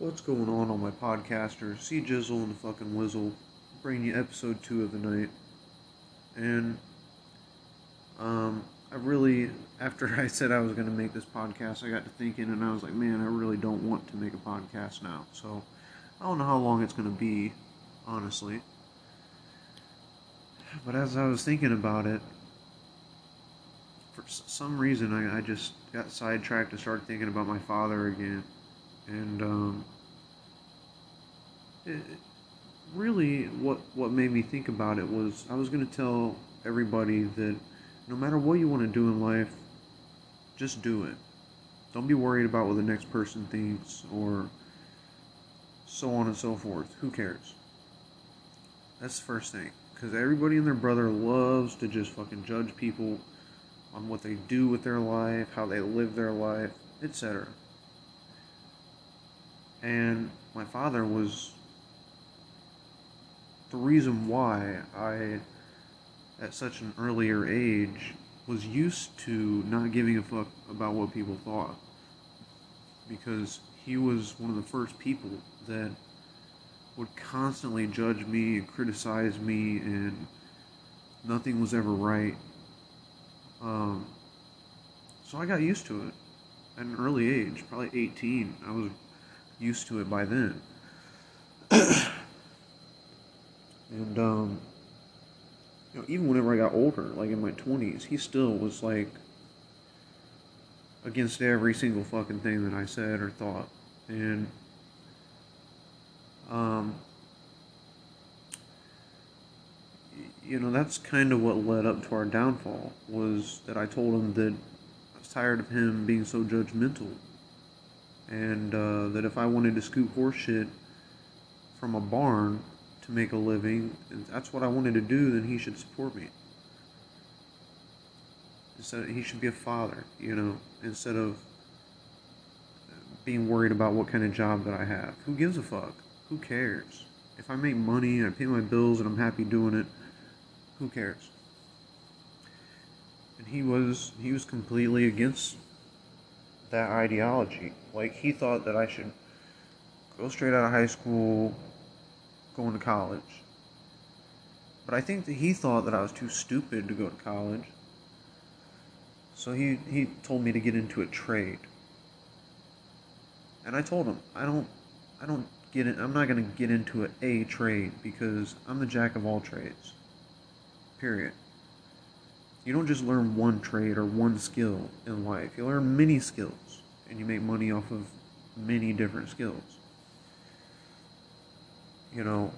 What's going on on my podcaster? See Jizzle and the fucking Wizzle bringing you episode two of the night. And um I really after I said I was gonna make this podcast, I got to thinking and I was like, man, I really don't want to make a podcast now. So I don't know how long it's gonna be, honestly. But as I was thinking about it, for some reason I, I just got sidetracked and started thinking about my father again and um, it, really what what made me think about it was I was going to tell everybody that no matter what you want to do in life, just do it. Don't be worried about what the next person thinks or so on and so forth. Who cares? That's the first thing. Because everybody and their brother loves to just fucking judge people on what they do with their life, how they live their life, etc. And my father was the reason why I, at such an earlier age, was used to not giving a fuck about what people thought. Because he was one of the first people that would constantly judge me and criticize me, and nothing was ever right. Um, so I got used to it at an early age, probably 18. I was used to it by then. and um, you know, even whenever I got older, like in my twenties, he still was like against every single fucking thing that I said or thought, and um, you know, that's kind of what led up to our downfall. Was that I told him that I was tired of him being so judgmental and uh, that if I wanted to scoop horse shit from a barn to make a living, and that's what I wanted to do, then he should support me. Instead, he should be a father, you know, instead of being worried about what kind of job that I have. Who gives a fuck? Who cares? If I make money, and I pay my bills, and I'm happy doing it, who cares? And he was he was completely against that ideology. Like he thought that I should go straight out of high school, go into college. But I think that he thought that I was too stupid to go to college. So he, he told me to get into a trade. And I told him, I don't I don't get in I'm not gonna get into a, a trade because I'm the jack of all trades. Period. You don't just learn one trade or one skill in life. You learn many skills and you make money off of many different skills. You know,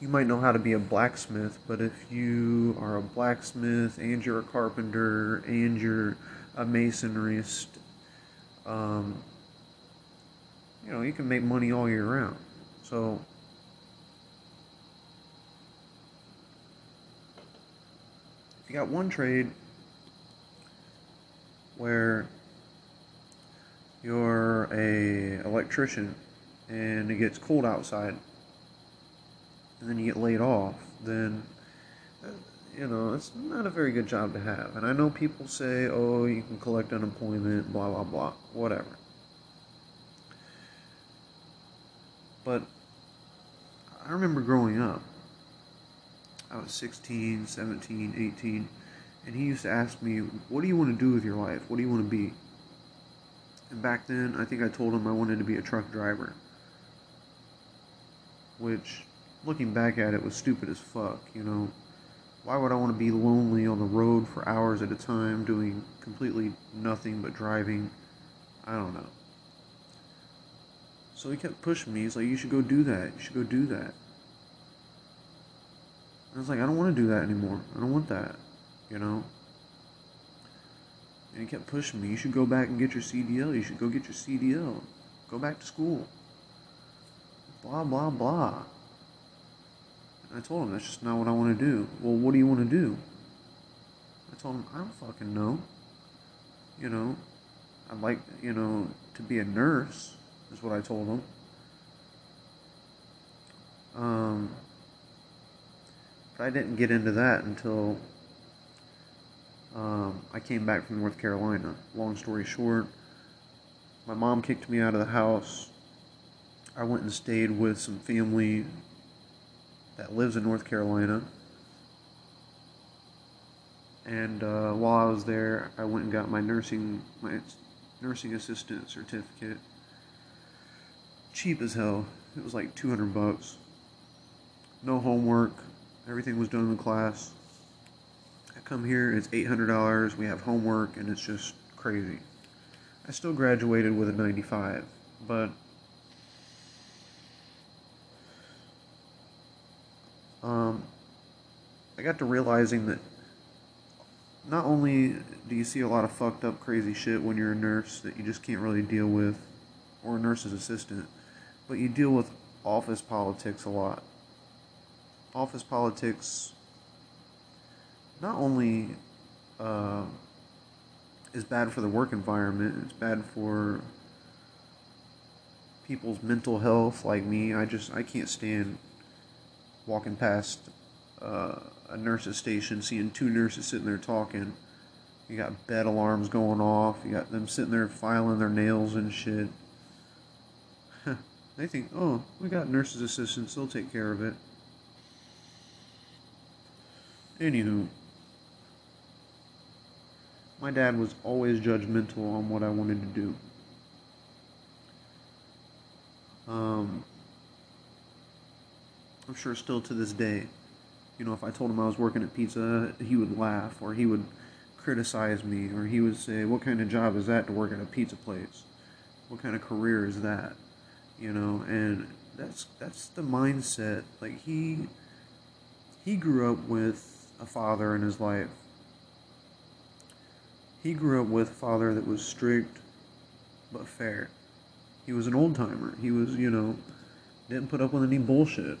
you might know how to be a blacksmith, but if you are a blacksmith and you're a carpenter and you're a masonryist, um, you know, you can make money all year round. So, you got one trade where you're a electrician and it gets cold outside and then you get laid off, then you know it's not a very good job to have. And I know people say, "Oh, you can collect unemployment, blah blah blah, whatever." But I remember growing up. I was 16, 17, 18, and he used to ask me, "What do you want to do with your life? What do you want to be?" And back then, I think I told him I wanted to be a truck driver. Which, looking back at it, was stupid as fuck, you know. Why would I want to be lonely on the road for hours at a time doing completely nothing but driving? I don't know. So he kept pushing me. He's like, you should go do that. You should go do that. I was like, I don't want to do that anymore. I don't want that, you know? And he kept pushing me. You should go back and get your CDL. You should go get your CDL. Go back to school. Blah, blah, blah. And I told him, that's just not what I want to do. Well, what do you want to do? I told him, I don't fucking know. You know, I'd like, you know, to be a nurse, is what I told him. Um, but I didn't get into that until um, I came back from North Carolina. Long story short, my mom kicked me out of the house I went and stayed with some family that lives in North Carolina. And uh, while I was there, I went and got my nursing my nursing assistant certificate. Cheap as hell. It was like 200 bucks. No homework. Everything was done in the class. I come here, it's $800. We have homework, and it's just crazy. I still graduated with a 95, but um, I got to realizing that not only do you see a lot of fucked up, crazy shit when you're a nurse that you just can't really deal with, or a nurse's assistant, but you deal with office politics a lot. Office politics not only uh, is bad for the work environment, it's bad for people's mental health like me. I just, I can't stand walking past uh, a nurse's station, seeing two nurses sitting there talking. You got bed alarms going off. You got them sitting there filing their nails and shit. they think, oh, we got nurses' assistants. They'll take care of it. Anywho, my dad was always judgmental on what I wanted to do. Um, I'm sure still to this day, you know, if I told him I was working at Pizza, he would laugh or he would criticize me or he would say, What kind of job is that to work at a pizza place? What kind of career is that? You know, and that's that's the mindset. Like he he grew up with a father in his life. He grew up with a father that was strict but fair. He was an old timer. He was, you know, didn't put up with any bullshit.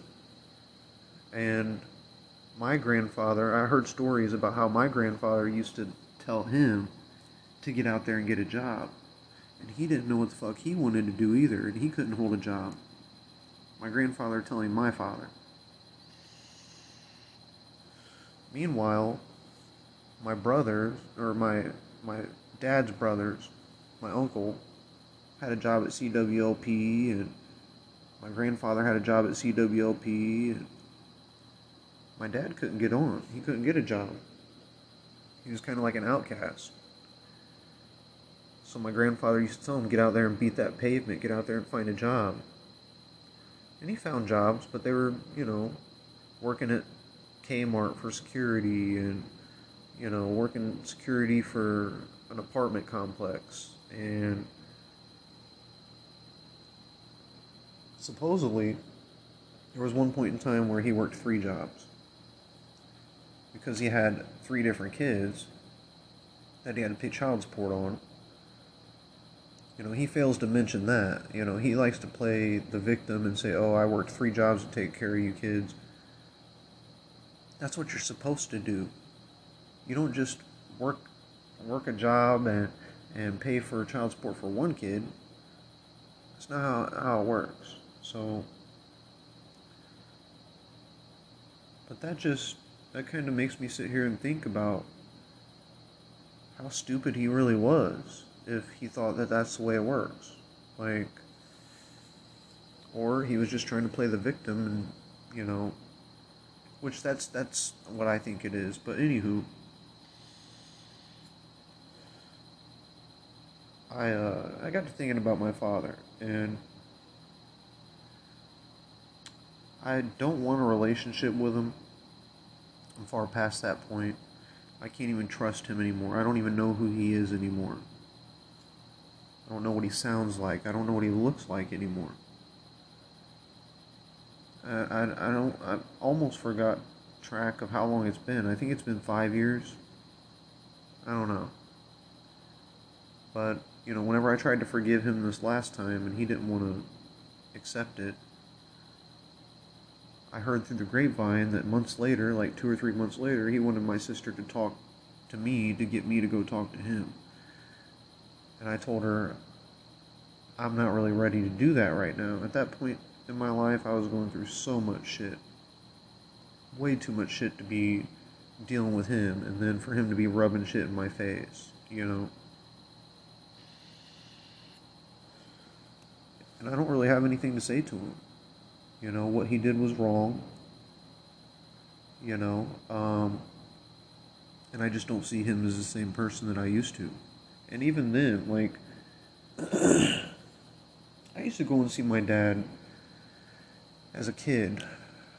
And my grandfather, I heard stories about how my grandfather used to tell him to get out there and get a job. And he didn't know what the fuck he wanted to do either, and he couldn't hold a job. My grandfather telling my father. Meanwhile, my brother, or my my dad's brothers, my uncle, had a job at CWLP, and my grandfather had a job at CWLP, and my dad couldn't get on. He couldn't get a job. He was kind of like an outcast. So my grandfather used to tell him, get out there and beat that pavement, get out there and find a job. And he found jobs, but they were, you know, working at Kmart for security and, you know, working security for an apartment complex. And supposedly, there was one point in time where he worked three jobs because he had three different kids that he had to pay child support on. You know, he fails to mention that. You know, he likes to play the victim and say, oh, I worked three jobs to take care of you kids. That's what you're supposed to do. You don't just work work a job and, and pay for child support for one kid. That's not how, how it works. So, but that just that kind of makes me sit here and think about how stupid he really was if he thought that that's the way it works. Like, or he was just trying to play the victim and, you know, which that's that's what I think it is. But anywho, I uh, I got to thinking about my father and I don't want a relationship with him I'm far past that point. I can't even trust him anymore. I don't even know who he is anymore. I don't know what he sounds like. I don't know what he looks like anymore. I, I, don't. I almost forgot track of how long it's been. I think it's been five years. I don't know. But you know, whenever I tried to forgive him this last time and he didn't want to accept it, I heard through the grapevine that months later, like two or three months later, he wanted my sister to talk to me to get me to go talk to him. And I told her, I'm not really ready to do that right now. At that point in my life, I was going through so much shit. Way too much shit to be dealing with him, and then for him to be rubbing shit in my face, you know? And I don't really have anything to say to him. You know, what he did was wrong. You know, um, and I just don't see him as the same person that I used to. And even then, like, I used to go and see my dad as a kid.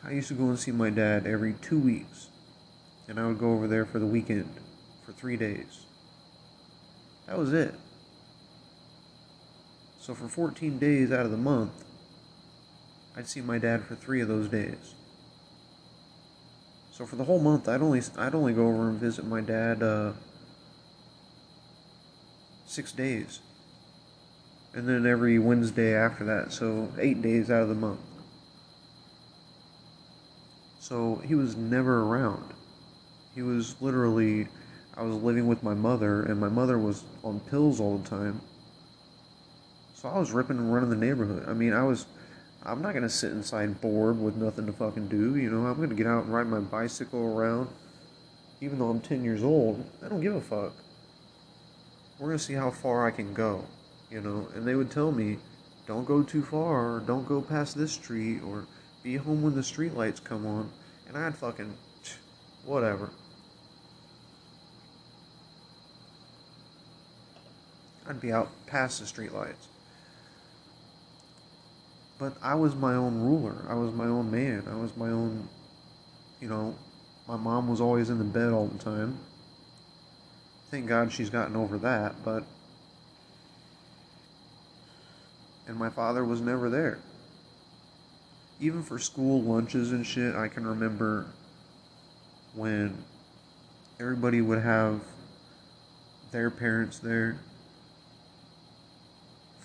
I used to go and see my dad every two weeks. And I would go over there for the weekend for three days. That was it. So for 14 days out of the month, I'd see my dad for three of those days. So for the whole month, I'd only I'd only go over and visit my dad uh, six days, and then every Wednesday after that. So eight days out of the month. So he was never around. He was literally, I was living with my mother, and my mother was on pills all the time. So I was ripping and running the neighborhood. I mean, I was I'm not gonna sit inside bored with nothing to fucking do. You know, I'm gonna get out and ride my bicycle around. Even though I'm 10 years old, I don't give a fuck. We're gonna see how far I can go. You know, and they would tell me, don't go too far, or don't go past this street, or be home when the street lights come on. And I'd fucking, whatever. I'd be out past the streetlights. But I was my own ruler. I was my own man. I was my own, you know, my mom was always in the bed all the time. Thank God she's gotten over that, but. And my father was never there. Even for school lunches and shit, I can remember when everybody would have their parents there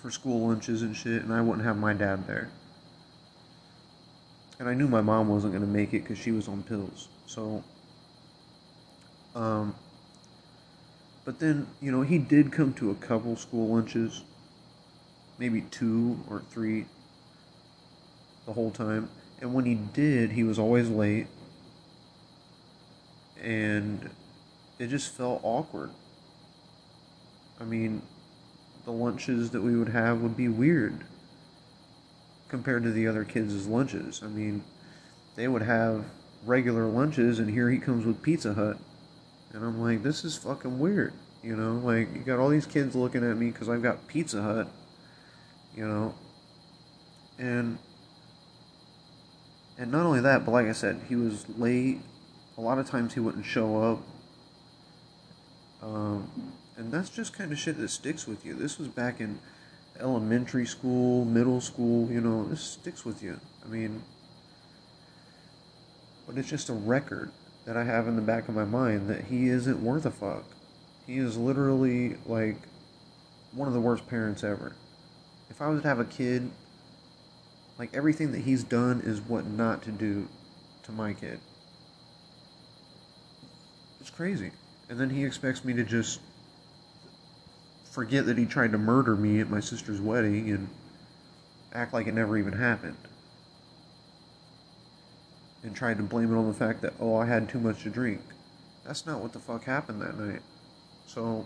for school lunches and shit, and I wouldn't have my dad there. And I knew my mom wasn't going to make it because she was on pills. So, um, but then, you know, he did come to a couple school lunches, maybe two or three the whole time. And when he did, he was always late. And it just felt awkward. I mean, the lunches that we would have would be weird compared to the other kids' lunches. I mean, they would have regular lunches, and here he comes with Pizza Hut. And I'm like, this is fucking weird. You know, like, you got all these kids looking at me because I've got Pizza Hut, you know. And, and not only that, but like I said, he was late. A lot of times he wouldn't show up. Um, and that's just kind of shit that sticks with you. This was back in elementary school, middle school, you know, this sticks with you. I mean, but it's just a record that I have in the back of my mind that he isn't worth a fuck. He is literally like one of the worst parents ever. If I was to have a kid, like everything that he's done is what not to do to my kid. It's crazy. And then he expects me to just forget that he tried to murder me at my sister's wedding and act like it never even happened. And tried to blame it on the fact that, oh, I had too much to drink. That's not what the fuck happened that night. So,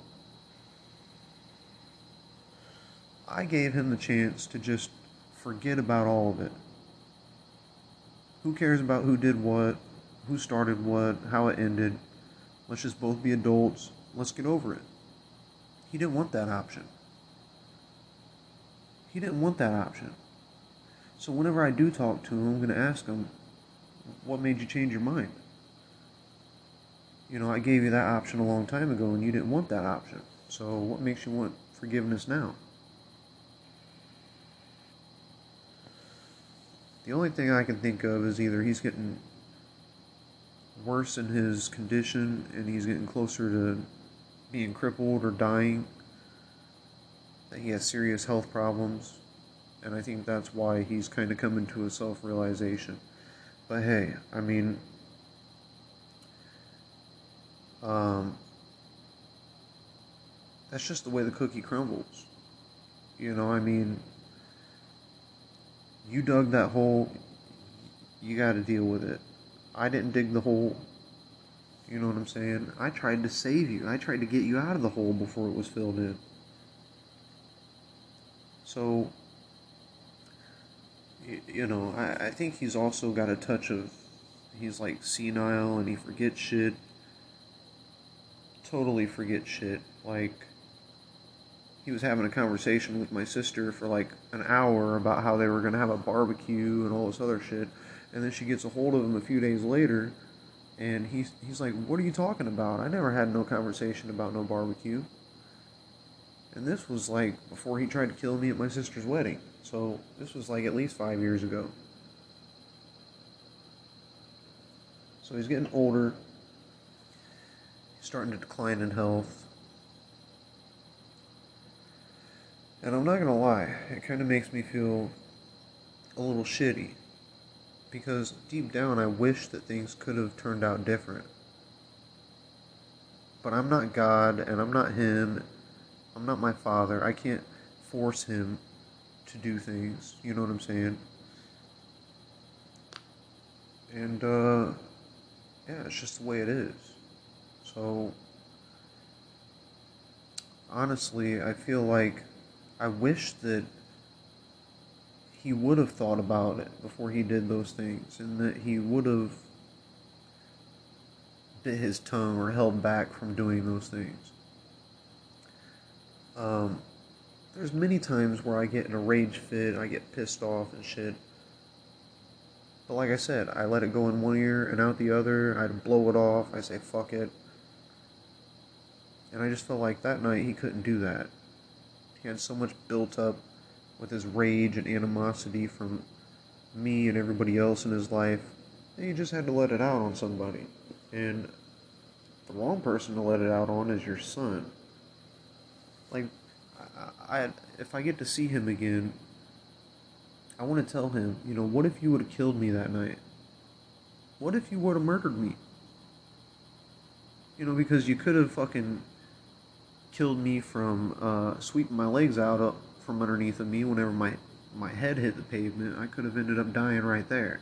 I gave him the chance to just forget about all of it. Who cares about who did what, who started what, how it ended? Let's just both be adults. Let's get over it. He didn't want that option. He didn't want that option. So whenever I do talk to him, I'm going to ask him, what made you change your mind? You know, I gave you that option a long time ago and you didn't want that option. So what makes you want forgiveness now? The only thing I can think of is either he's getting worse in his condition and he's getting closer to being crippled or dying, that he has serious health problems, and I think that's why he's kind of coming to a self realization. But hey, I mean, um, that's just the way the cookie crumbles. You know, I mean, you dug that hole, you got to deal with it. I didn't dig the hole, you know what I'm saying? I tried to save you. I tried to get you out of the hole before it was filled in. So, you know, I, I think he's also got a touch of, he's like senile and he forgets shit. Totally forgets shit. Like, he was having a conversation with my sister for like an hour about how they were going to have a barbecue and all this other shit. And then she gets a hold of him a few days later and he's, he's like, What are you talking about? I never had no conversation about no barbecue. And this was like before he tried to kill me at my sister's wedding. So this was like at least five years ago. So he's getting older. He's starting to decline in health. And I'm not gonna lie, it kind of makes me feel a little shitty. Because deep down, I wish that things could have turned out different. But I'm not God, and I'm not Him, I'm not my father. I can't force him to do things. You know what I'm saying? And, uh, yeah, it's just the way it is. So, honestly, I feel like I wish that he would have thought about it before he did those things and that he would have bit his tongue or held back from doing those things. Um, there's many times where I get in a rage fit, I get pissed off and shit. But like I said, I let it go in one ear and out the other. I'd blow it off. I say fuck it. And I just felt like that night he couldn't do that. He had so much built up with his rage and animosity from me and everybody else in his life. And he just had to let it out on somebody. And the wrong person to let it out on is your son like I, I if I get to see him again, I want to tell him, you know, what if you would have killed me that night? What if you would have murdered me? You know, because you could have fucking killed me from uh, sweeping my legs out up from underneath of me whenever my my head hit the pavement. I could have ended up dying right there.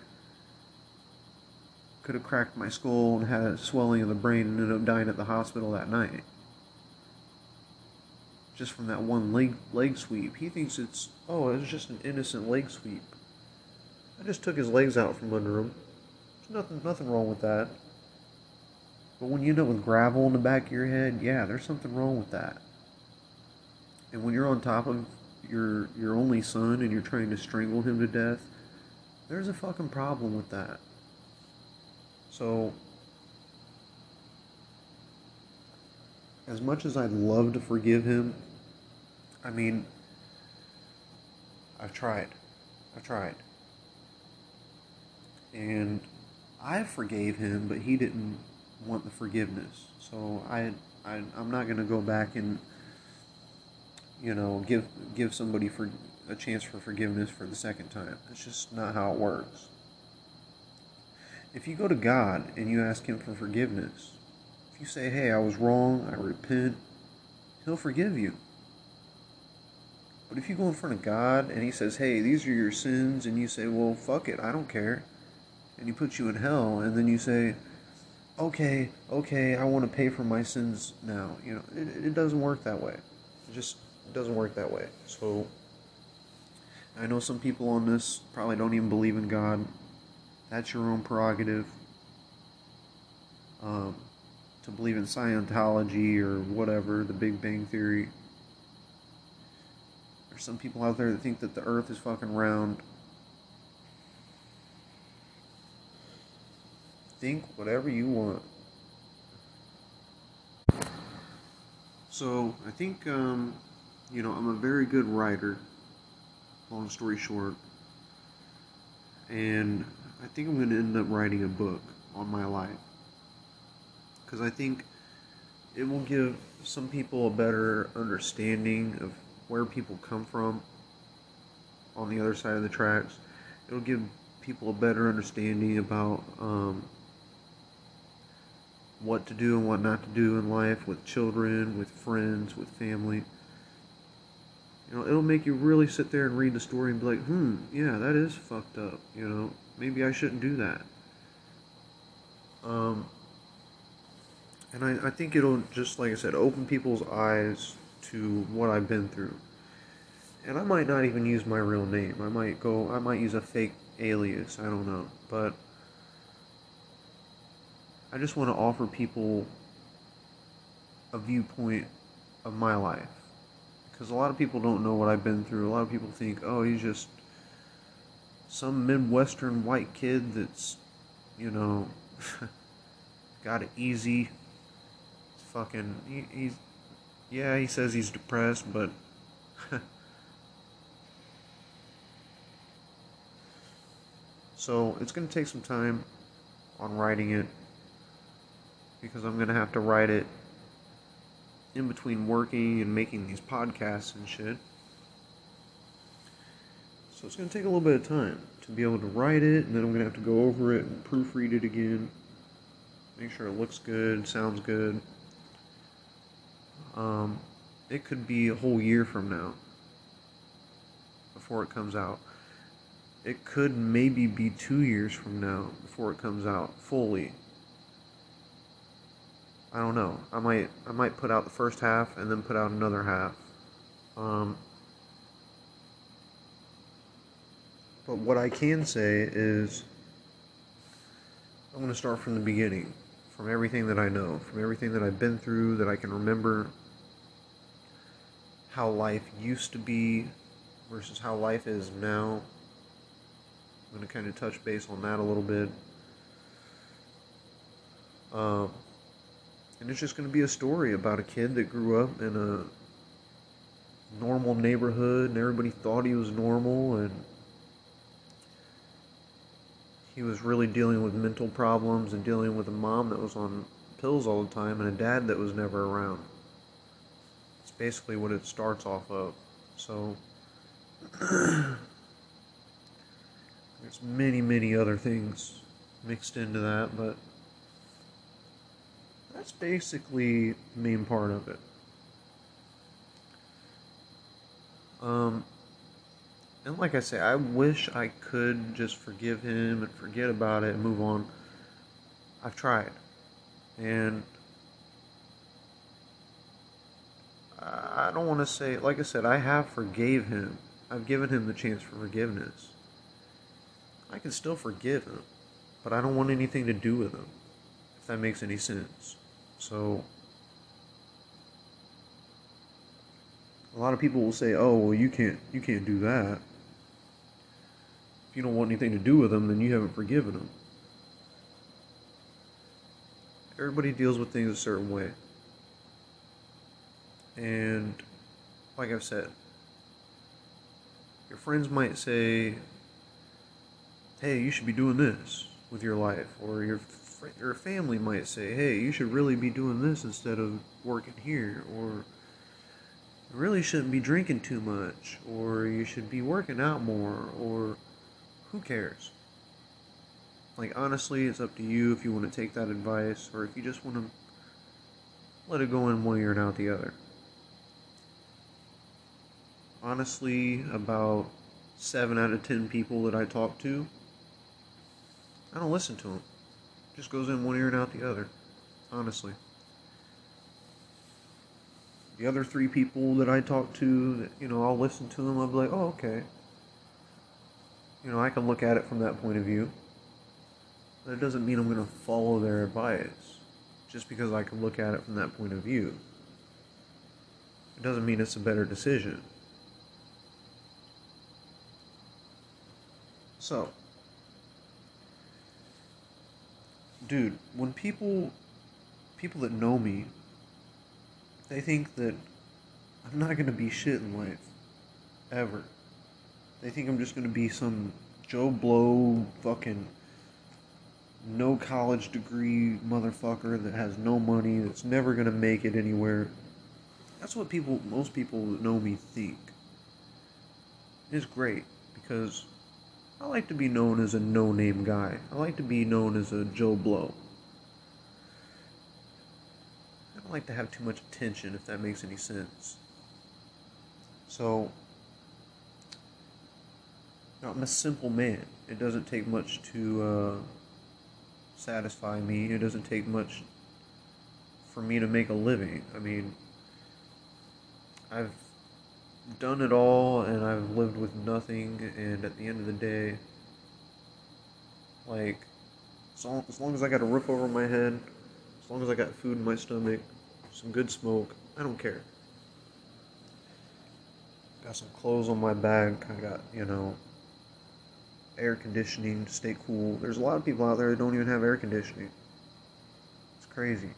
Could have cracked my skull and had a swelling of the brain and ended up dying at the hospital that night just from that one leg leg sweep. He thinks it's oh, it was just an innocent leg sweep. I just took his legs out from under him. There's nothing nothing wrong with that. But when you end up with gravel in the back of your head, yeah, there's something wrong with that. And when you're on top of your your only son and you're trying to strangle him to death, there's a fucking problem with that. So as much as I'd love to forgive him, I mean, I've tried. I've tried. And I forgave him, but he didn't want the forgiveness. So I, I I'm not going to go back and, you know, give give somebody for a chance for forgiveness for the second time. That's just not how it works. If you go to God and you ask Him for forgiveness, if you say, hey, I was wrong, I repent, He'll forgive you. But if you go in front of God and He says, hey, these are your sins, and you say, well, fuck it, I don't care, and He puts you in hell, and then you say, okay, okay, I want to pay for my sins now. You know, it, it doesn't work that way. It just doesn't work that way. So, I know some people on this probably don't even believe in God. That's your own prerogative. Um, to believe in Scientology or whatever, the Big Bang Theory. There's some people out there that think that the earth is fucking round. Think whatever you want. So, I think, um, you know, I'm a very good writer, long story short. And I think I'm going to end up writing a book on my life because I think it will give some people a better understanding of where people come from on the other side of the tracks. It'll give people a better understanding about um, what to do and what not to do in life with children, with friends, with family. You know, it'll make you really sit there and read the story and be like, hmm, yeah, that is fucked up. You know, maybe I shouldn't do that. Um, and I, I think it'll just like I said open people's eyes to what I've been through and I might not even use my real name. I might go, I might use a fake alias. I don't know. But I just want to offer people a viewpoint of my life. Because a lot of people don't know what I've been through. A lot of people think, oh, he's just some Midwestern white kid that's, you know, got it easy. Fucking, he, he's, yeah, he says he's depressed, but. so it's going to take some time on writing it because I'm going to have to write it in between working and making these podcasts and shit. So it's going to take a little bit of time to be able to write it, and then I'm going to have to go over it and proofread it again. Make sure it looks good, sounds good. Um, it could be a whole year from now before it comes out. It could maybe be two years from now before it comes out fully. I don't know. I might I might put out the first half and then put out another half. Um, but what I can say is I'm going to start from the beginning, from everything that I know, from everything that I've been through, that I can remember how life used to be versus how life is now. I'm going to kind of touch base on that a little bit. Um, and it's just going to be a story about a kid that grew up in a normal neighborhood and everybody thought he was normal and he was really dealing with mental problems and dealing with a mom that was on pills all the time and a dad that was never around. It's basically what it starts off of. So there's many, many other things mixed into that, but that's basically the main part of it. Um, and like I say, I wish I could just forgive him and forget about it and move on. I've tried. And I don't want to say, like I said, I have forgave him. I've given him the chance for forgiveness. I can still forgive him, but I don't want anything to do with him, if that makes any sense. So, a lot of people will say, "Oh, well, you can't, you can't do that. If you don't want anything to do with them, then you haven't forgiven them." Everybody deals with things a certain way, and like I've said, your friends might say, "Hey, you should be doing this with your life," or your your family might say, hey, you should really be doing this instead of working here, or you really shouldn't be drinking too much, or you should be working out more, or who cares? Like, honestly, it's up to you if you want to take that advice, or if you just want to let it go in one ear and out the other. Honestly, about 7 out of 10 people that I talk to, I don't listen to them. Just goes in one ear and out the other. Honestly. The other three people that I talk to, that, you know, I'll listen to them. I'll be like, oh, okay. You know, I can look at it from that point of view. It doesn't mean I'm going to follow their advice just because I can look at it from that point of view. It doesn't mean it's a better decision. So, dude, when people people that know me, they think that I'm not gonna be shit in life. Ever. They think I'm just gonna be some Joe Blow fucking no college degree motherfucker that has no money, that's never gonna make it anywhere. That's what people most people that know me think. It's great because I like to be known as a no name guy. I like to be known as a Joe Blow. I don't like to have too much attention, if that makes any sense. So, you know, I'm a simple man. It doesn't take much to uh, satisfy me, it doesn't take much for me to make a living. I mean, I've done it all and I've lived with nothing and at the end of the day like as long, as long as I got a roof over my head, as long as I got food in my stomach, some good smoke, I don't care. Got some clothes on my back, I got, you know, air conditioning to stay cool. There's a lot of people out there that don't even have air conditioning. It's crazy.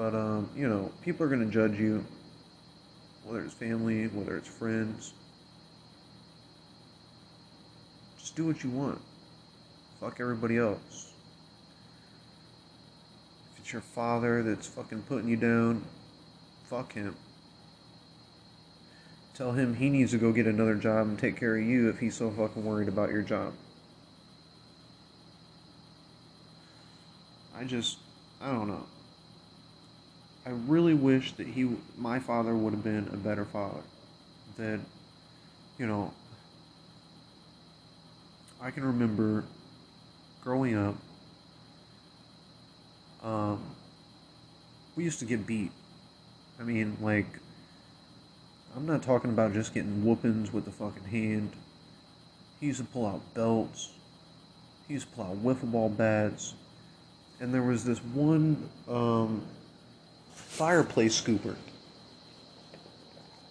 But um, you know, people are gonna judge you, whether it's family, whether it's friends. Just do what you want. Fuck everybody else. If it's your father that's fucking putting you down, fuck him. Tell him he needs to go get another job and take care of you if he's so fucking worried about your job. I just, I don't know. I really wish that he, my father, would have been a better father. That, you know, I can remember growing up. Um, we used to get beat. I mean, like, I'm not talking about just getting whoopings with the fucking hand. He used to pull out belts. He used to pull out wiffle ball bats. And there was this one um, fireplace scooper.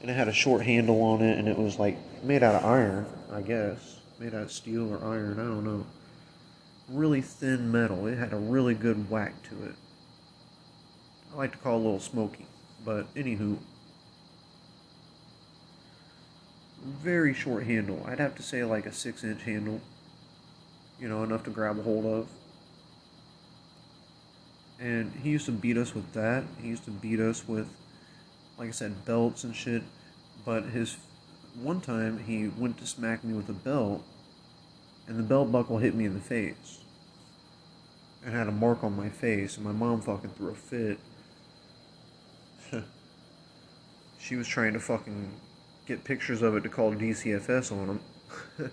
And it had a short handle on it, and it was like made out of iron, I guess. Made out of steel or iron, I don't know. Really thin metal. It had a really good whack to it. I like to call it a little smoky. But anywho, very short handle. I'd have to say like a six inch handle. You know, enough to grab a hold of. And he used to beat us with that. He used to beat us with, like I said, belts and shit. But his one time he went to smack me with a belt, and the belt buckle hit me in the face. And had a mark on my face, and my mom fucking threw a fit. she was trying to fucking get pictures of it to call DCFS on him.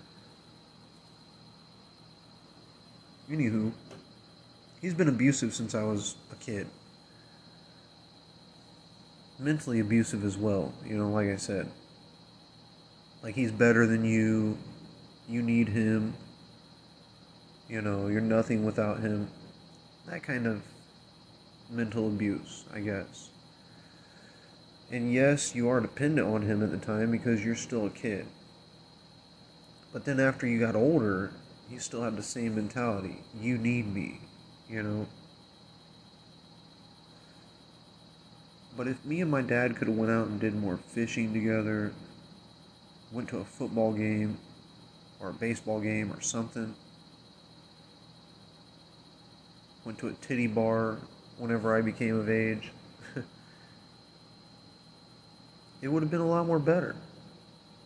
Anywho, he's been abusive since I was a kid. Mentally abusive as well, you know, like I said. Like he's better than you, you need him, you know, you're nothing without him. That kind of mental abuse, I guess. And yes, you are dependent on him at the time because you're still a kid. But then after you got older, you still have the same mentality. You need me, you know? But if me and my dad could have went out and did more fishing together, went to a football game or a baseball game or something, went to a titty bar whenever I became of age, it would have been a lot more better.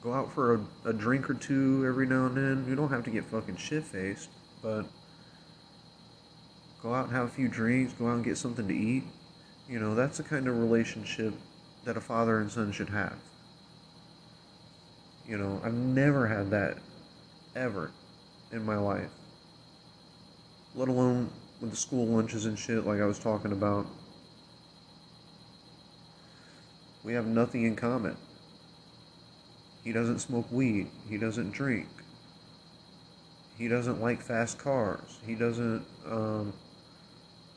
Go out for a, a drink or two every now and then. You don't have to get fucking shit faced, but go out and have a few drinks, go out and get something to eat. You know, that's the kind of relationship that a father and son should have. You know, I've never had that ever in my life. Let alone with the school lunches and shit like I was talking about. We have nothing in common. He doesn't smoke weed. He doesn't drink. He doesn't like fast cars. He doesn't um,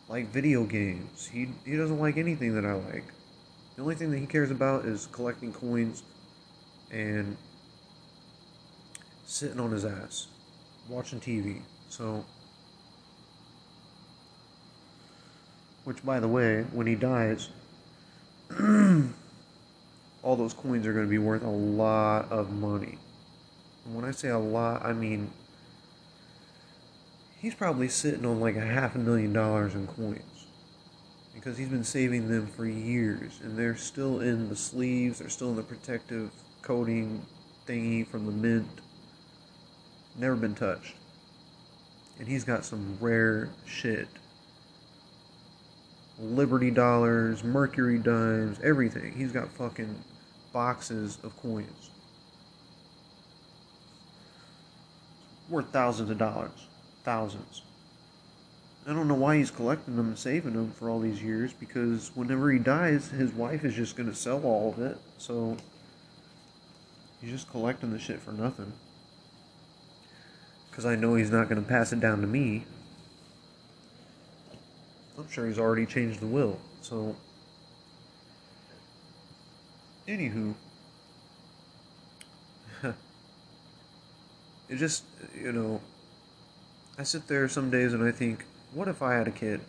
like video games. He, he doesn't like anything that I like. The only thing that he cares about is collecting coins and sitting on his ass, watching TV. So, which by the way, when he dies, all those coins are going to be worth a lot of money. And when I say a lot, I mean he's probably sitting on like a half a million dollars in coins because he's been saving them for years and they're still in the sleeves, they're still in the protective coating thingy from the mint. Never been touched. And he's got some rare shit. Liberty dollars, Mercury dimes, everything. He's got fucking boxes of coins. Worth thousands of dollars. Thousands. I don't know why he's collecting them and saving them for all these years because whenever he dies, his wife is just going to sell all of it. So he's just collecting the shit for nothing. Because I know he's not going to pass it down to me. I'm sure he's already changed the will. So, anywho, it just, you know, I sit there some days and I think, what if I had a kid?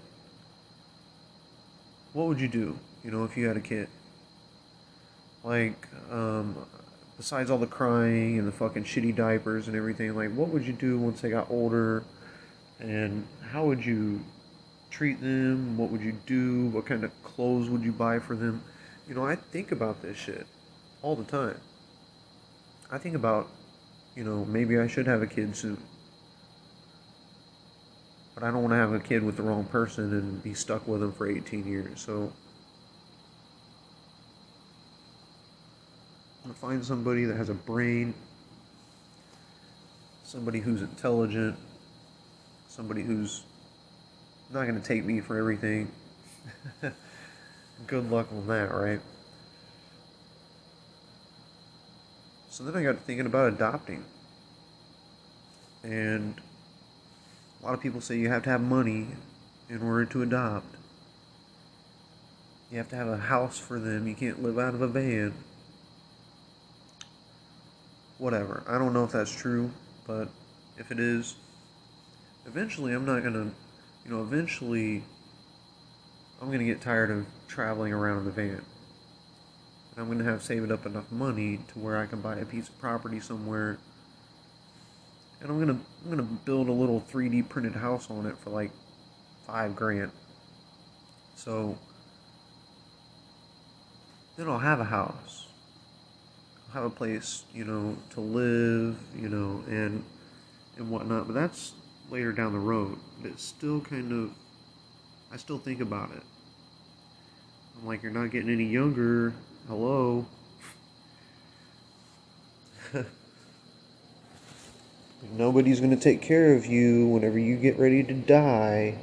What would you do, you know, if you had a kid? Like, um, besides all the crying and the fucking shitty diapers and everything, like, what would you do once they got older? And how would you treat them? What would you do? What kind of clothes would you buy for them? You know, I think about this shit all the time. I think about, you know, maybe I should have a kid soon. But I don't want to have a kid with the wrong person and be stuck with them for 18 years. So I'm to find somebody that has a brain, somebody who's intelligent, somebody who's not to take me for everything. Good luck on that, right? So then I got thinking about adopting. And a lot of people say you have to have money in order to adopt. You have to have a house for them. You can't live out of a van. Whatever. I don't know if that's true, but if it is, eventually I'm not going to, you know, eventually I'm going to get tired of traveling around in the van. And I'm going to have saved up enough money to where I can buy a piece of property somewhere and I'm gonna I'm gonna build a little 3D printed house on it for like five grand. So then I'll have a house. I'll have a place, you know, to live, you know, and and whatnot. But that's later down the road. But it's still kind of I still think about it. I'm like, you're not getting any younger. Hello. Nobody's going to take care of you whenever you get ready to die.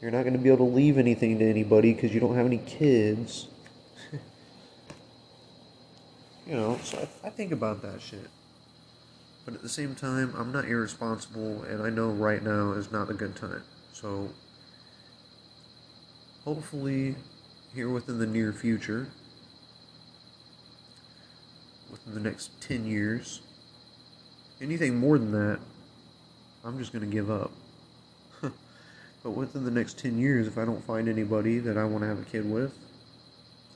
You're not going to be able to leave anything to anybody because you don't have any kids. you know, so I, I think about that shit. But at the same time, I'm not irresponsible, and I know right now is not a good time. So, hopefully, here within the near future, within the next 10 years, Anything more than that, I'm just going to give up. but within the next 10 years, if I don't find anybody that I want to have a kid with,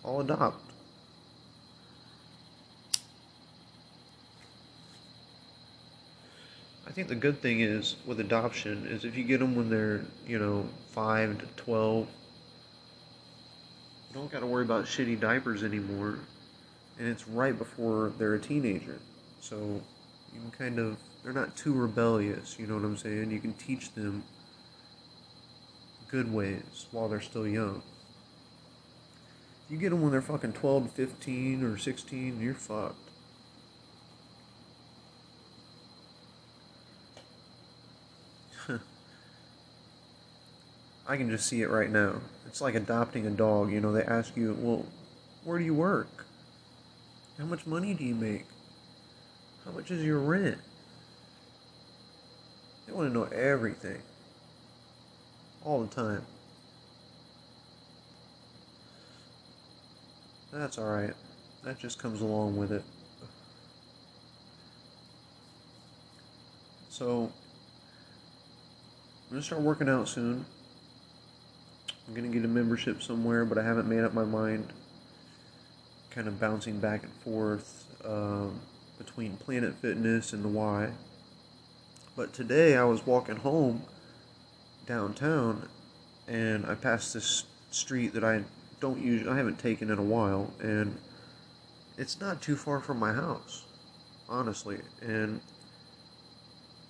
I'll adopt. I think the good thing is with adoption is if you get them when they're, you know, 5 to 12, you don't got to worry about shitty diapers anymore. And it's right before they're a teenager. So you can kind of they're not too rebellious you know what i'm saying you can teach them good ways while they're still young you get them when they're fucking 12 to 15 or 16 you're fucked I can just see it right now. It's like adopting a dog. You know, they ask you, well, where do you work? How much money do you make? How much is your rent? They want to know everything. All the time. That's alright. That just comes along with it. So, I'm going to start working out soon. I'm going to get a membership somewhere, but I haven't made up my mind. Kind of bouncing back and forth. Um, between Planet Fitness and the Y. But today I was walking home downtown and I passed this street that I don't use I haven't taken in a while and it's not too far from my house honestly. And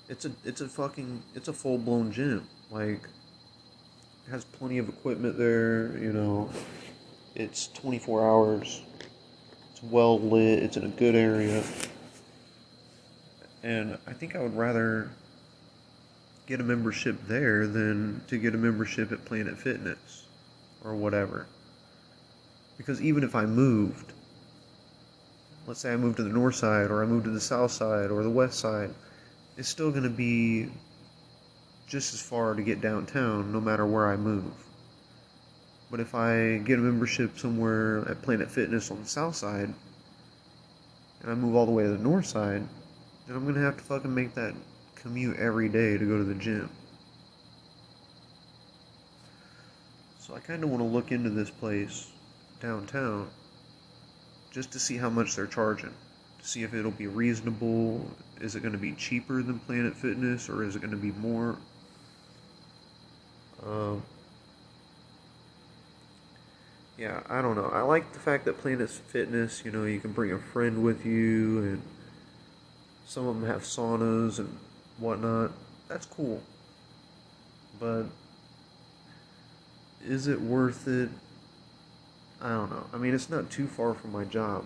it's a it's a fucking it's a full-blown gym. Like it has plenty of equipment there you know. It's 24 hours. It's well lit. It's in a good area and I think I would rather get a membership there than to get a membership at Planet Fitness or whatever. Because even if I moved, let's say I moved to the north side or I moved to the south side or the west side, it's still going to be just as far to get downtown no matter where I move. But if I get a membership somewhere at Planet Fitness on the south side and I move all the way to the north side, then I'm to have to fucking make that commute every day to go to the gym. So I kind of want to look into this place downtown just to see how much they're charging. To see if it'll be reasonable. Is it going to be cheaper than Planet Fitness or is it going to be more? Um, yeah, I don't know. I like the fact that Planet Fitness, you know, you can bring a friend with you, and some of them have saunas and whatnot. That's cool. But is it worth it? I don't know. I mean, it's not too far from my job.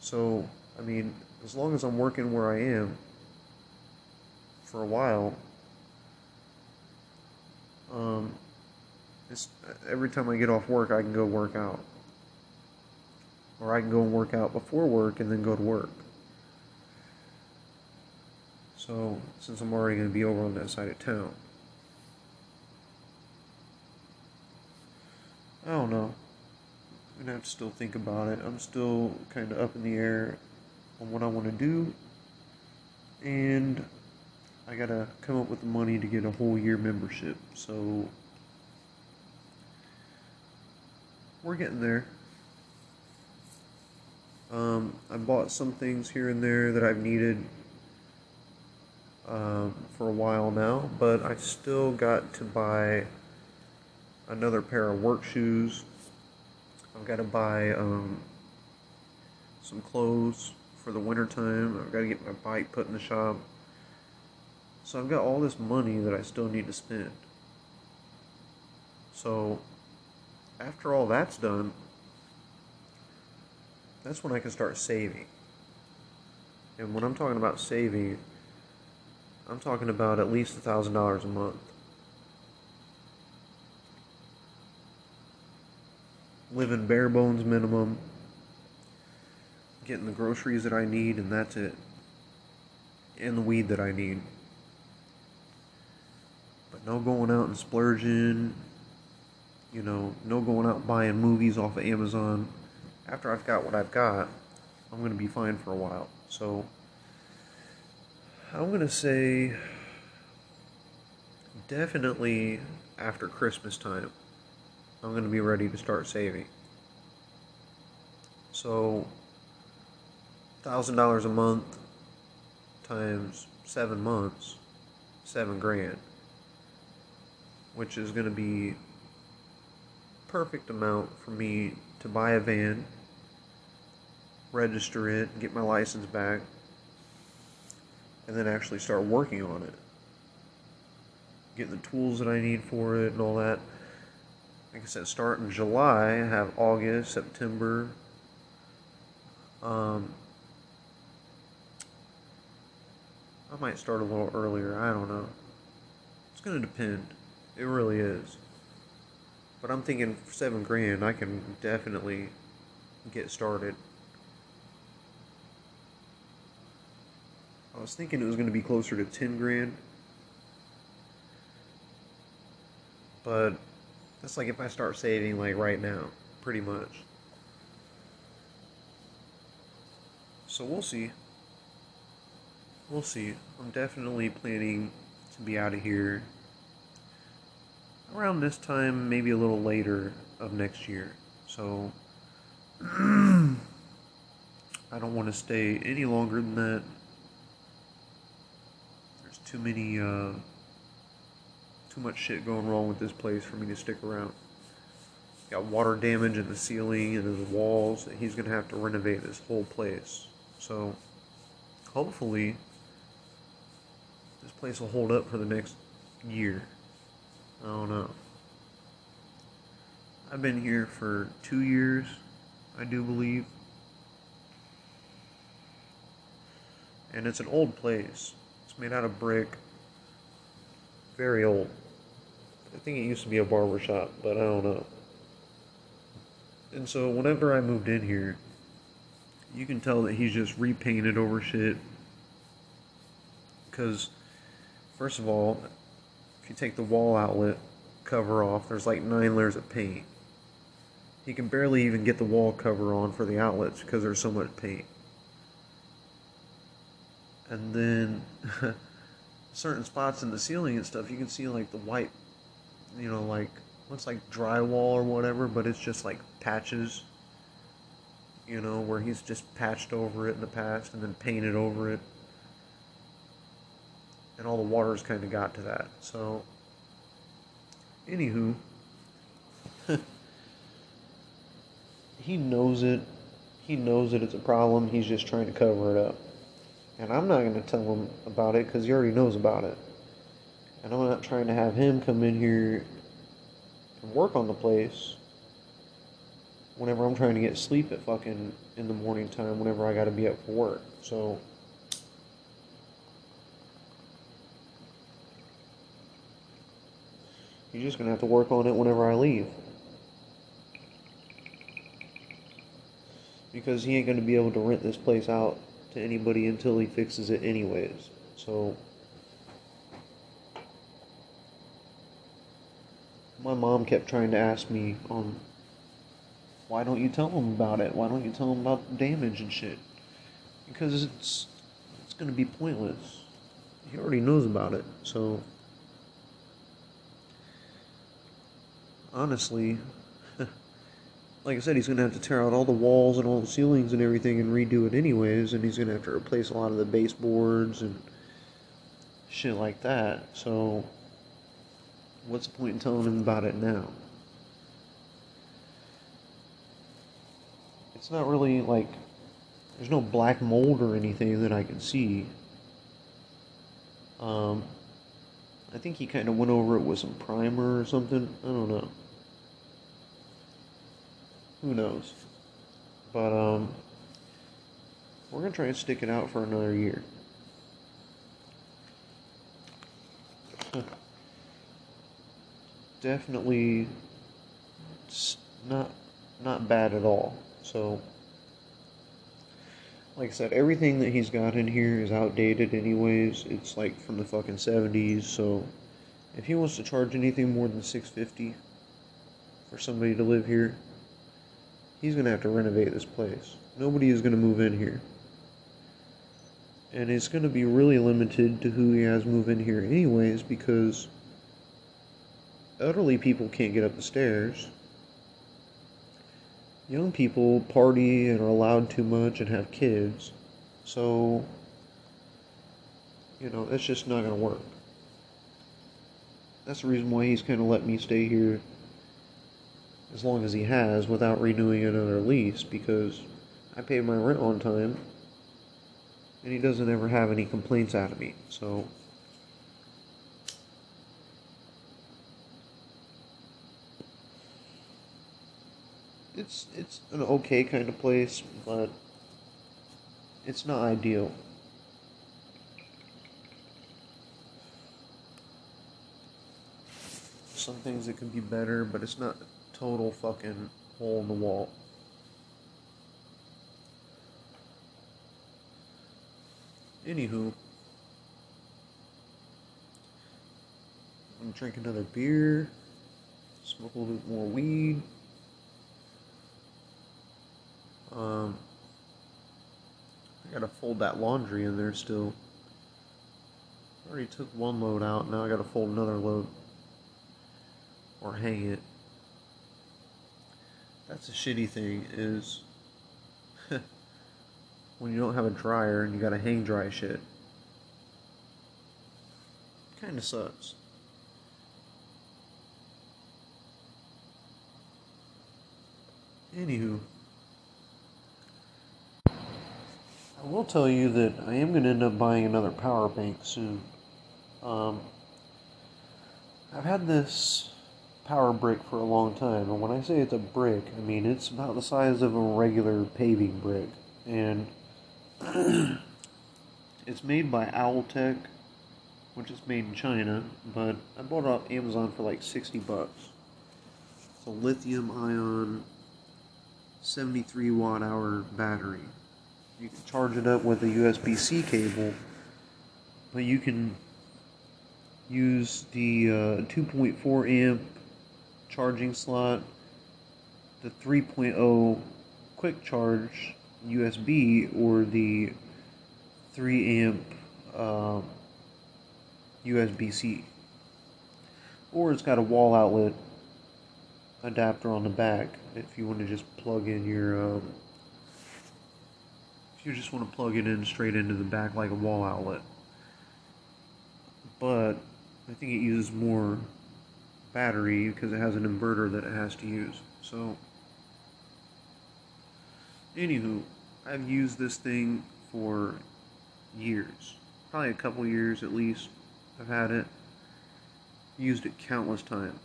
So, I mean, as long as I'm working where I am for a while, um, every time I get off work, I can go work out. Or I can go and work out before work and then go to work. So, since I'm already going to be over on that side of town, I don't know. I'm gonna have to still think about it. I'm still kind of up in the air on what I want to do, and I gotta come up with the money to get a whole year membership. So we're getting there. Um, I bought some things here and there that I've needed um, for a while now, but I still got to buy another pair of work shoes. I've got to buy um, some clothes for the winter time. I've got to get my bike put in the shop. So I've got all this money that I still need to spend. So after all that's done, that's when I can start saving. And when I'm talking about saving, I'm talking about at least a thousand dollars a month. living bare bones minimum, getting the groceries that I need, and that's it. And the weed that I need. But no going out and splurging, you know, no going out buying movies off of Amazon. After I've got what I've got, I'm going to be fine for a while. So, I'm going to say definitely after Christmas time. I'm going to be ready to start saving. So, $1,000 a month times seven months, seven grand, which is going to be perfect amount for me to buy a van, register it, get my license back, and then actually start working on it. Getting the tools that I need for it and all that like I said, start in July, have August, September. Um, I might start a little earlier. I don't know. It's going to depend. It really is. But I'm thinking seven grand, I can definitely get started. I was thinking it was going to be closer to 10 grand. But that's like if I start saving like right now, pretty much. So we'll see. We'll see. I'm definitely planning to be out of here around this time, maybe a little later of next year. So I don't want to stay any longer than that. Too many uh, too much shit going wrong with this place for me to stick around. Got water damage in the ceiling and the walls. He's gonna have to renovate this whole place. So, hopefully, this place will hold up for the next year. I don't know. I've been here for two years, I do believe. And it's an old place. Made out of brick. Very old. I think it used to be a barber shop, but I don't know. And so whenever I moved in here, you can tell that he's just repainted over shit. Because, first of all, if you take the wall outlet cover off, there's like nine layers of paint. He can barely even get the wall cover on for the outlets because there's so much paint. And then certain spots in the ceiling and stuff, you can see like the white, you know, like looks like drywall or whatever, but it's just like patches. You know, where he's just patched over it in the past and then painted over it. And all the water's kind of got to that. So, anywho, he knows it. He knows that it's a problem. He's just trying to cover it up. And I'm not going to tell him about it because he already knows about it. And I'm not trying to have him come in here and work on the place whenever I'm trying to get sleep at fucking in the morning time whenever I gotta be up for work. So you're just gonna have to work on it whenever I leave. Because he ain't gonna be able to rent this place out to anybody until he fixes it anyways. So my mom kept trying to ask me on why don't you tell him about it? Why don't you tell him about the damage and shit? Because it's it's gonna be pointless. He already knows about it, so honestly, like I said, he's gonna have to tear out all the walls and all the ceilings and everything and redo it anyways, and he's gonna have to replace a lot of the baseboards and shit like that. So what's the point in telling him about it now? It's not really like there's no black mold or anything that I can see. Um, I think he kind of went over it with some primer or something. I don't know. Who knows? But um, we're gonna try and stick it out for another year. Definitely, not not bad at all. So, like I said, everything that he's got in here is outdated, anyways. It's like from the fucking 70s. So, if he wants to charge anything more than 650 for somebody to live here, he's gonna have to renovate this place. Nobody is gonna move in here. And it's gonna be really limited to who he has move in here, anyways, because elderly people can't get up the stairs young people party and are allowed too much and have kids. So, you know, that's just not going to work. That's the reason why he's kind of let me stay here as long as he has without renewing another lease because I pay my rent on time and he doesn't ever have any complaints out of me. So, it's it's an okay kind of place, but it's not ideal. Some things that could be better, but it's not total fucking hole in the wall. Anywho, I'm drink another beer, smoke a little bit more weed. Um, I gotta fold that laundry in there still. I already took one load out, now I gotta fold another load. Or hang it. That's a shitty thing, is when you don't have a dryer and you gotta hang dry shit. Kinda sucks. Anywho. I will tell you that I am going to end up buying another power bank soon. Um, I've had this power brick for a long time, and when I say it's a brick, I mean it's about the size of a regular paving brick, and It's made by Owltech, which is made in China, but I bought it off Amazon for like 60 bucks. It's a lithium ion 73 watt hour battery. You can charge it up with a USB C cable, but you can use the uh, 2.4 amp charging slot, the 3.0 quick charge USB, or the 3 amp uh, USB C. Or it's got a wall outlet adapter on the back if you want to just plug in your. Um, if you just want to plug it in straight into the back like a wall outlet. But I think it uses more battery because it has an inverter that it has to use. So, anywho, I've used this thing for years, probably a couple years at least. I've had it, used it countless times.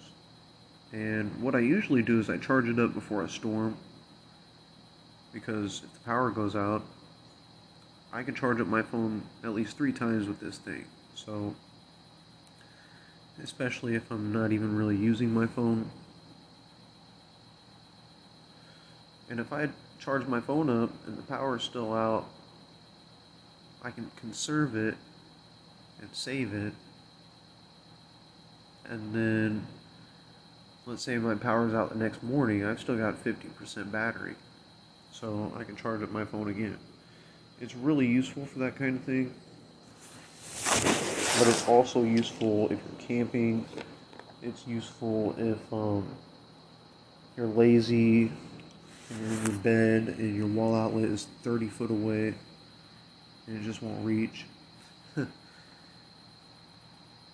And what I usually do is I charge it up before a storm because if the power goes out, I can charge up my phone at least three times with this thing. So, especially if I'm not even really using my phone. And if I charge my phone up and the power is still out, I can conserve it and save it. And then, let's say my power's out the next morning, I've still got 50% battery. So I can charge up my phone again. It's really useful for that kind of thing. But it's also useful if you're camping. It's useful if um, you're lazy and you're in your bed and your wall outlet is 30 foot away and it just won't reach.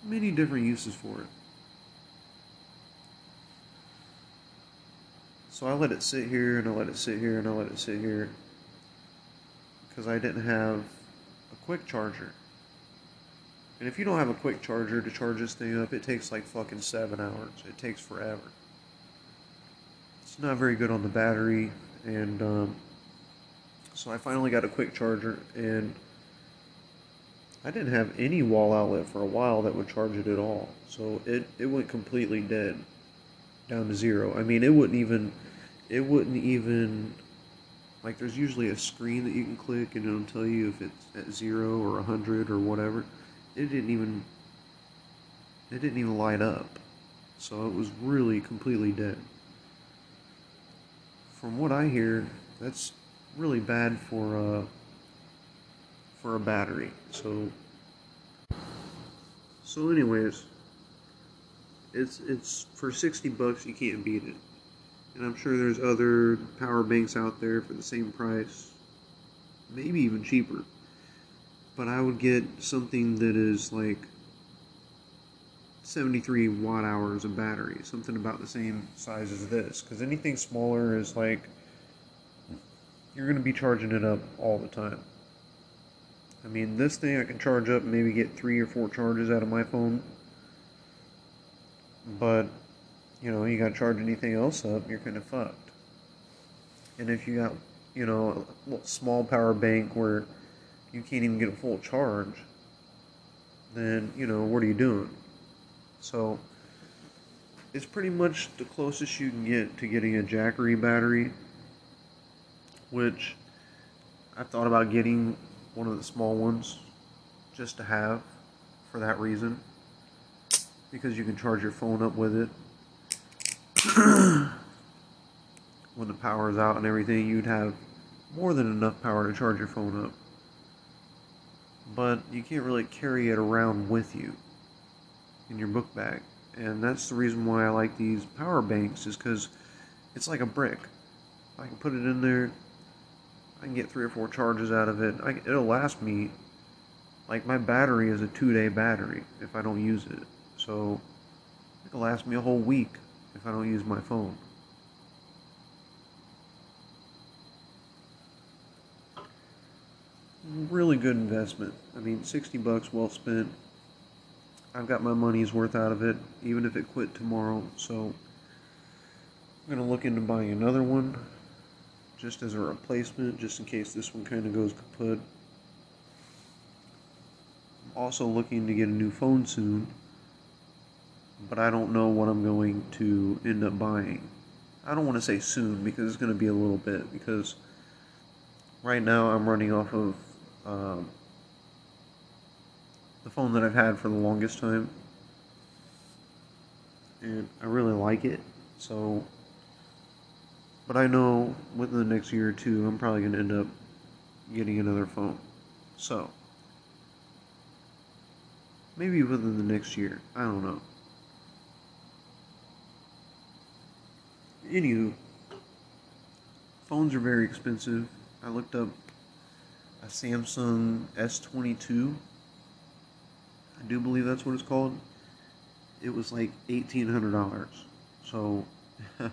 Many different uses for it. So I let it sit here and I let it sit here and I let it sit here because I didn't have a quick charger. And if you don't have a quick charger to charge this thing up, it takes like fucking seven hours. It takes forever. It's not very good on the battery, and um, so I finally got a quick charger, and I didn't have any wall outlet for a while that would charge it at all. So it, it went completely dead, down to zero. I mean, it wouldn't even, it wouldn't even, like there's usually a screen that you can click and it'll tell you if it's at zero or a hundred or whatever it didn't even it didn't even light up. So it was really completely dead. From what I hear, that's really bad for uh, for a battery. So so anyways, it's it's for 60 bucks you can't beat it. And I'm sure there's other power banks out there for the same price. Maybe even cheaper but I would get something that is like 73 watt hours of battery, something about the same size as this. Because anything smaller is like you're going to be charging it up all the time. I mean, this thing I can charge up maybe get three or four charges out of my phone. But, you know, you got to charge anything else up, you're kind of fucked. And if you got, you know, a small power bank where you can't even get a full charge, then, you know, what are you doing? So, it's pretty much the closest you can get to getting a Jackery battery, which I thought about getting one of the small ones just to have for that reason because you can charge your phone up with it when the power is out and everything you'd have more than enough power to charge your phone up but you can't really carry it around with you in your book bag. And that's the reason why I like these power banks is because it's like a brick. I can put it in there. I can get three or four charges out of it. I, it'll last me. Like my battery is a two-day battery if I don't use it. So it'll last me a whole week if I don't use my phone. Really good investment. I mean, 60 bucks well spent. I've got my money's worth out of it, even if it quit tomorrow. So I'm going to look into buying another one just as a replacement, just in case this one kind of goes kaput. I'm also looking to get a new phone soon, but I don't know what I'm going to end up buying. I don't want to say soon because it's going to be a little bit because right now I'm running off of um, the phone that I've had for the longest time, and I really like it. So, but I know within the next year or two, I'm probably going to end up getting another phone. So, maybe within the next year. I don't know. Anywho, phones are very expensive. I looked up Samsung S22. I do believe that's what it's called. It was like $1,800. So,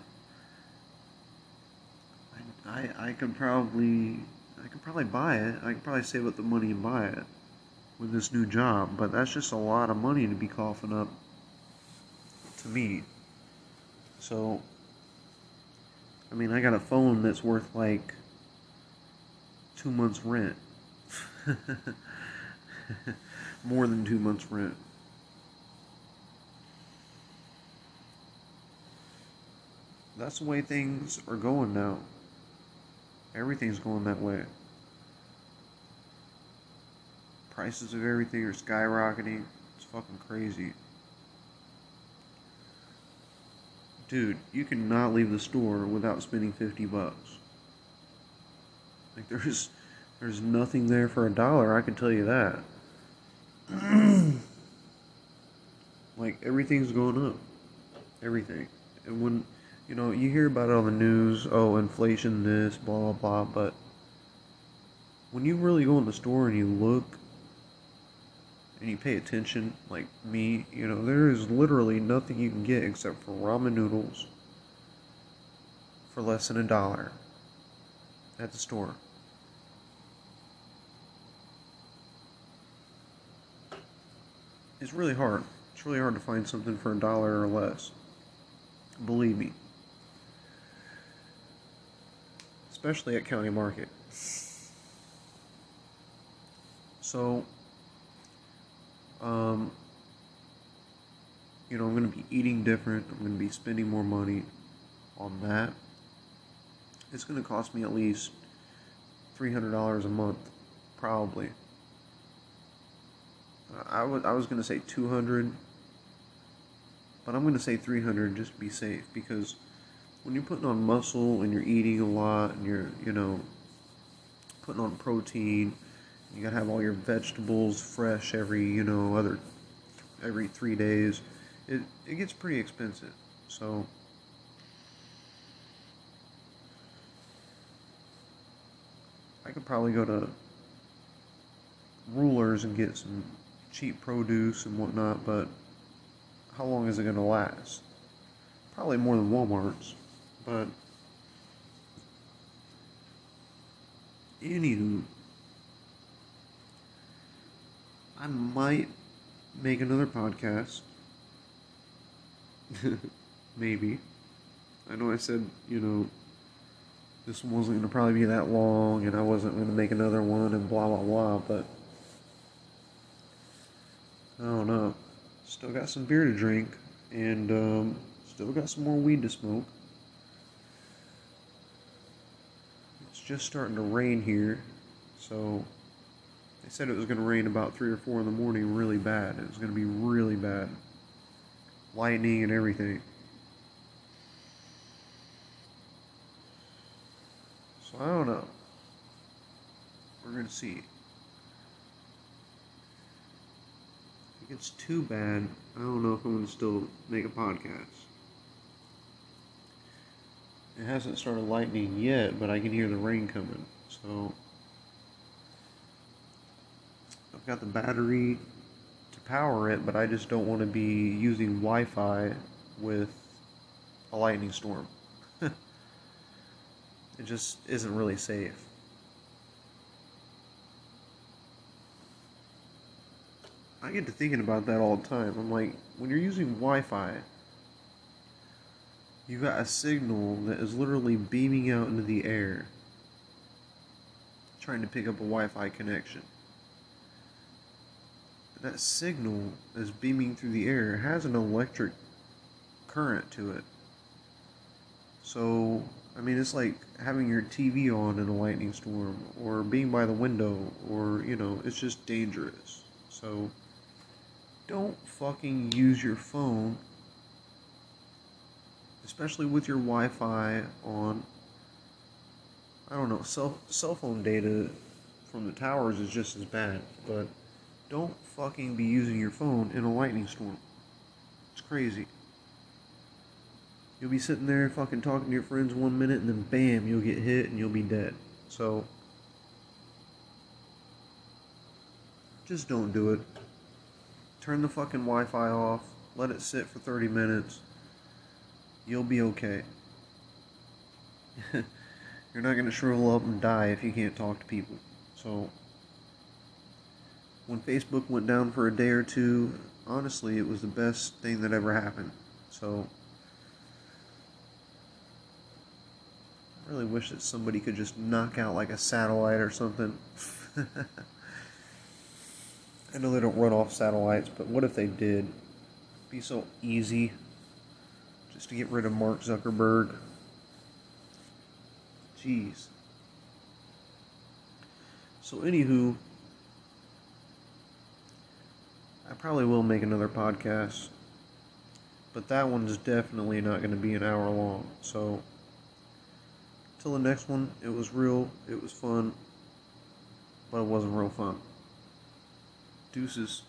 I, I could probably I could probably buy it. I could probably save up the money and buy it with this new job, but that's just a lot of money to be coughing up to me. So, I mean, I got a phone that's worth like two months' rent. More than two months' rent. That's the way things are going now. Everything's going that way. Prices of everything are skyrocketing. It's fucking crazy. Dude, you cannot leave the store without spending 50 bucks. Like there's there's nothing there for a dollar, I can tell you that. like everything's going up. Everything. And when you know, you hear about it on the news, oh, inflation, this, blah, blah, blah, but when you really go in the store and you look and you pay attention, like me, you know, there is literally nothing you can get except for ramen noodles for less than a dollar at the store. It's really hard. It's really hard to find something for a dollar or less. Believe me. especially at County Market. So, um, you know, I'm going to be eating different. I'm going to be spending more money on that. It's going to cost me at least $300 a month, probably. I was I was to say 200 but I'm to say 300 just to be safe because when you're putting on muscle and you're eating a lot and you're, you know, putting on protein, you gotta have all your vegetables fresh every, you know, other every three days. It it gets pretty expensive. So I could probably go to Ruler's and get some cheap produce and whatnot, but how long is it gonna last? Probably more than Walmart's. But anywho, I might make another podcast. Maybe. I know I said, you know, this wasn't going to probably be that long and I wasn't going to make another one and blah, blah, blah, but I don't know. Still got some beer to drink and um, still got some more weed to smoke. It's just starting to rain here, so they said it was going to rain about 3 or 4 in the morning really bad. It was going to be really bad. Lightning and everything. So I don't know. We're going to see. If it gets too bad, I don't know if I'm going to still make a podcast. It hasn't started lightning yet, but I can hear the rain coming. So I've got the battery to power it, but I just don't want to be using Wi-Fi with a lightning storm. it just isn't really safe. I get to thinking about that all the time. I'm like, when you're using Wi-Fi, you got a signal that is literally beaming out into the air, trying to pick up a Wi Fi connection. that signal is beaming through the air it has an electric current to it. So, I mean, it's like having your TV on in a lightning storm, or being by the window, or, you know, it's just dangerous. So, don't fucking use your phone, especially with your Wi Fi on. I don't know, cell, cell phone data from the towers is just as bad, but don't fucking be using your phone in a lightning storm. It's crazy. You'll be sitting there fucking talking to your friends one minute and then bam, you'll get hit and you'll be dead. So, just don't do it. Turn the fucking Wi Fi off, let it sit for 30 minutes. You'll be okay. You're not going to shrivel up and die if you can't talk to people. So, when Facebook went down for a day or two, honestly, it was the best thing that ever happened. So, I really wish that somebody could just knock out like a satellite or something. I know they don't run off satellites, but what if they did? It'd be so easy just to get rid of Mark Zuckerberg. Jeez. So, anywho, I probably will make another podcast, but that one is definitely not going to be an hour long. So, till the next one, it was real, it was fun, but it wasn't real fun. Deuces.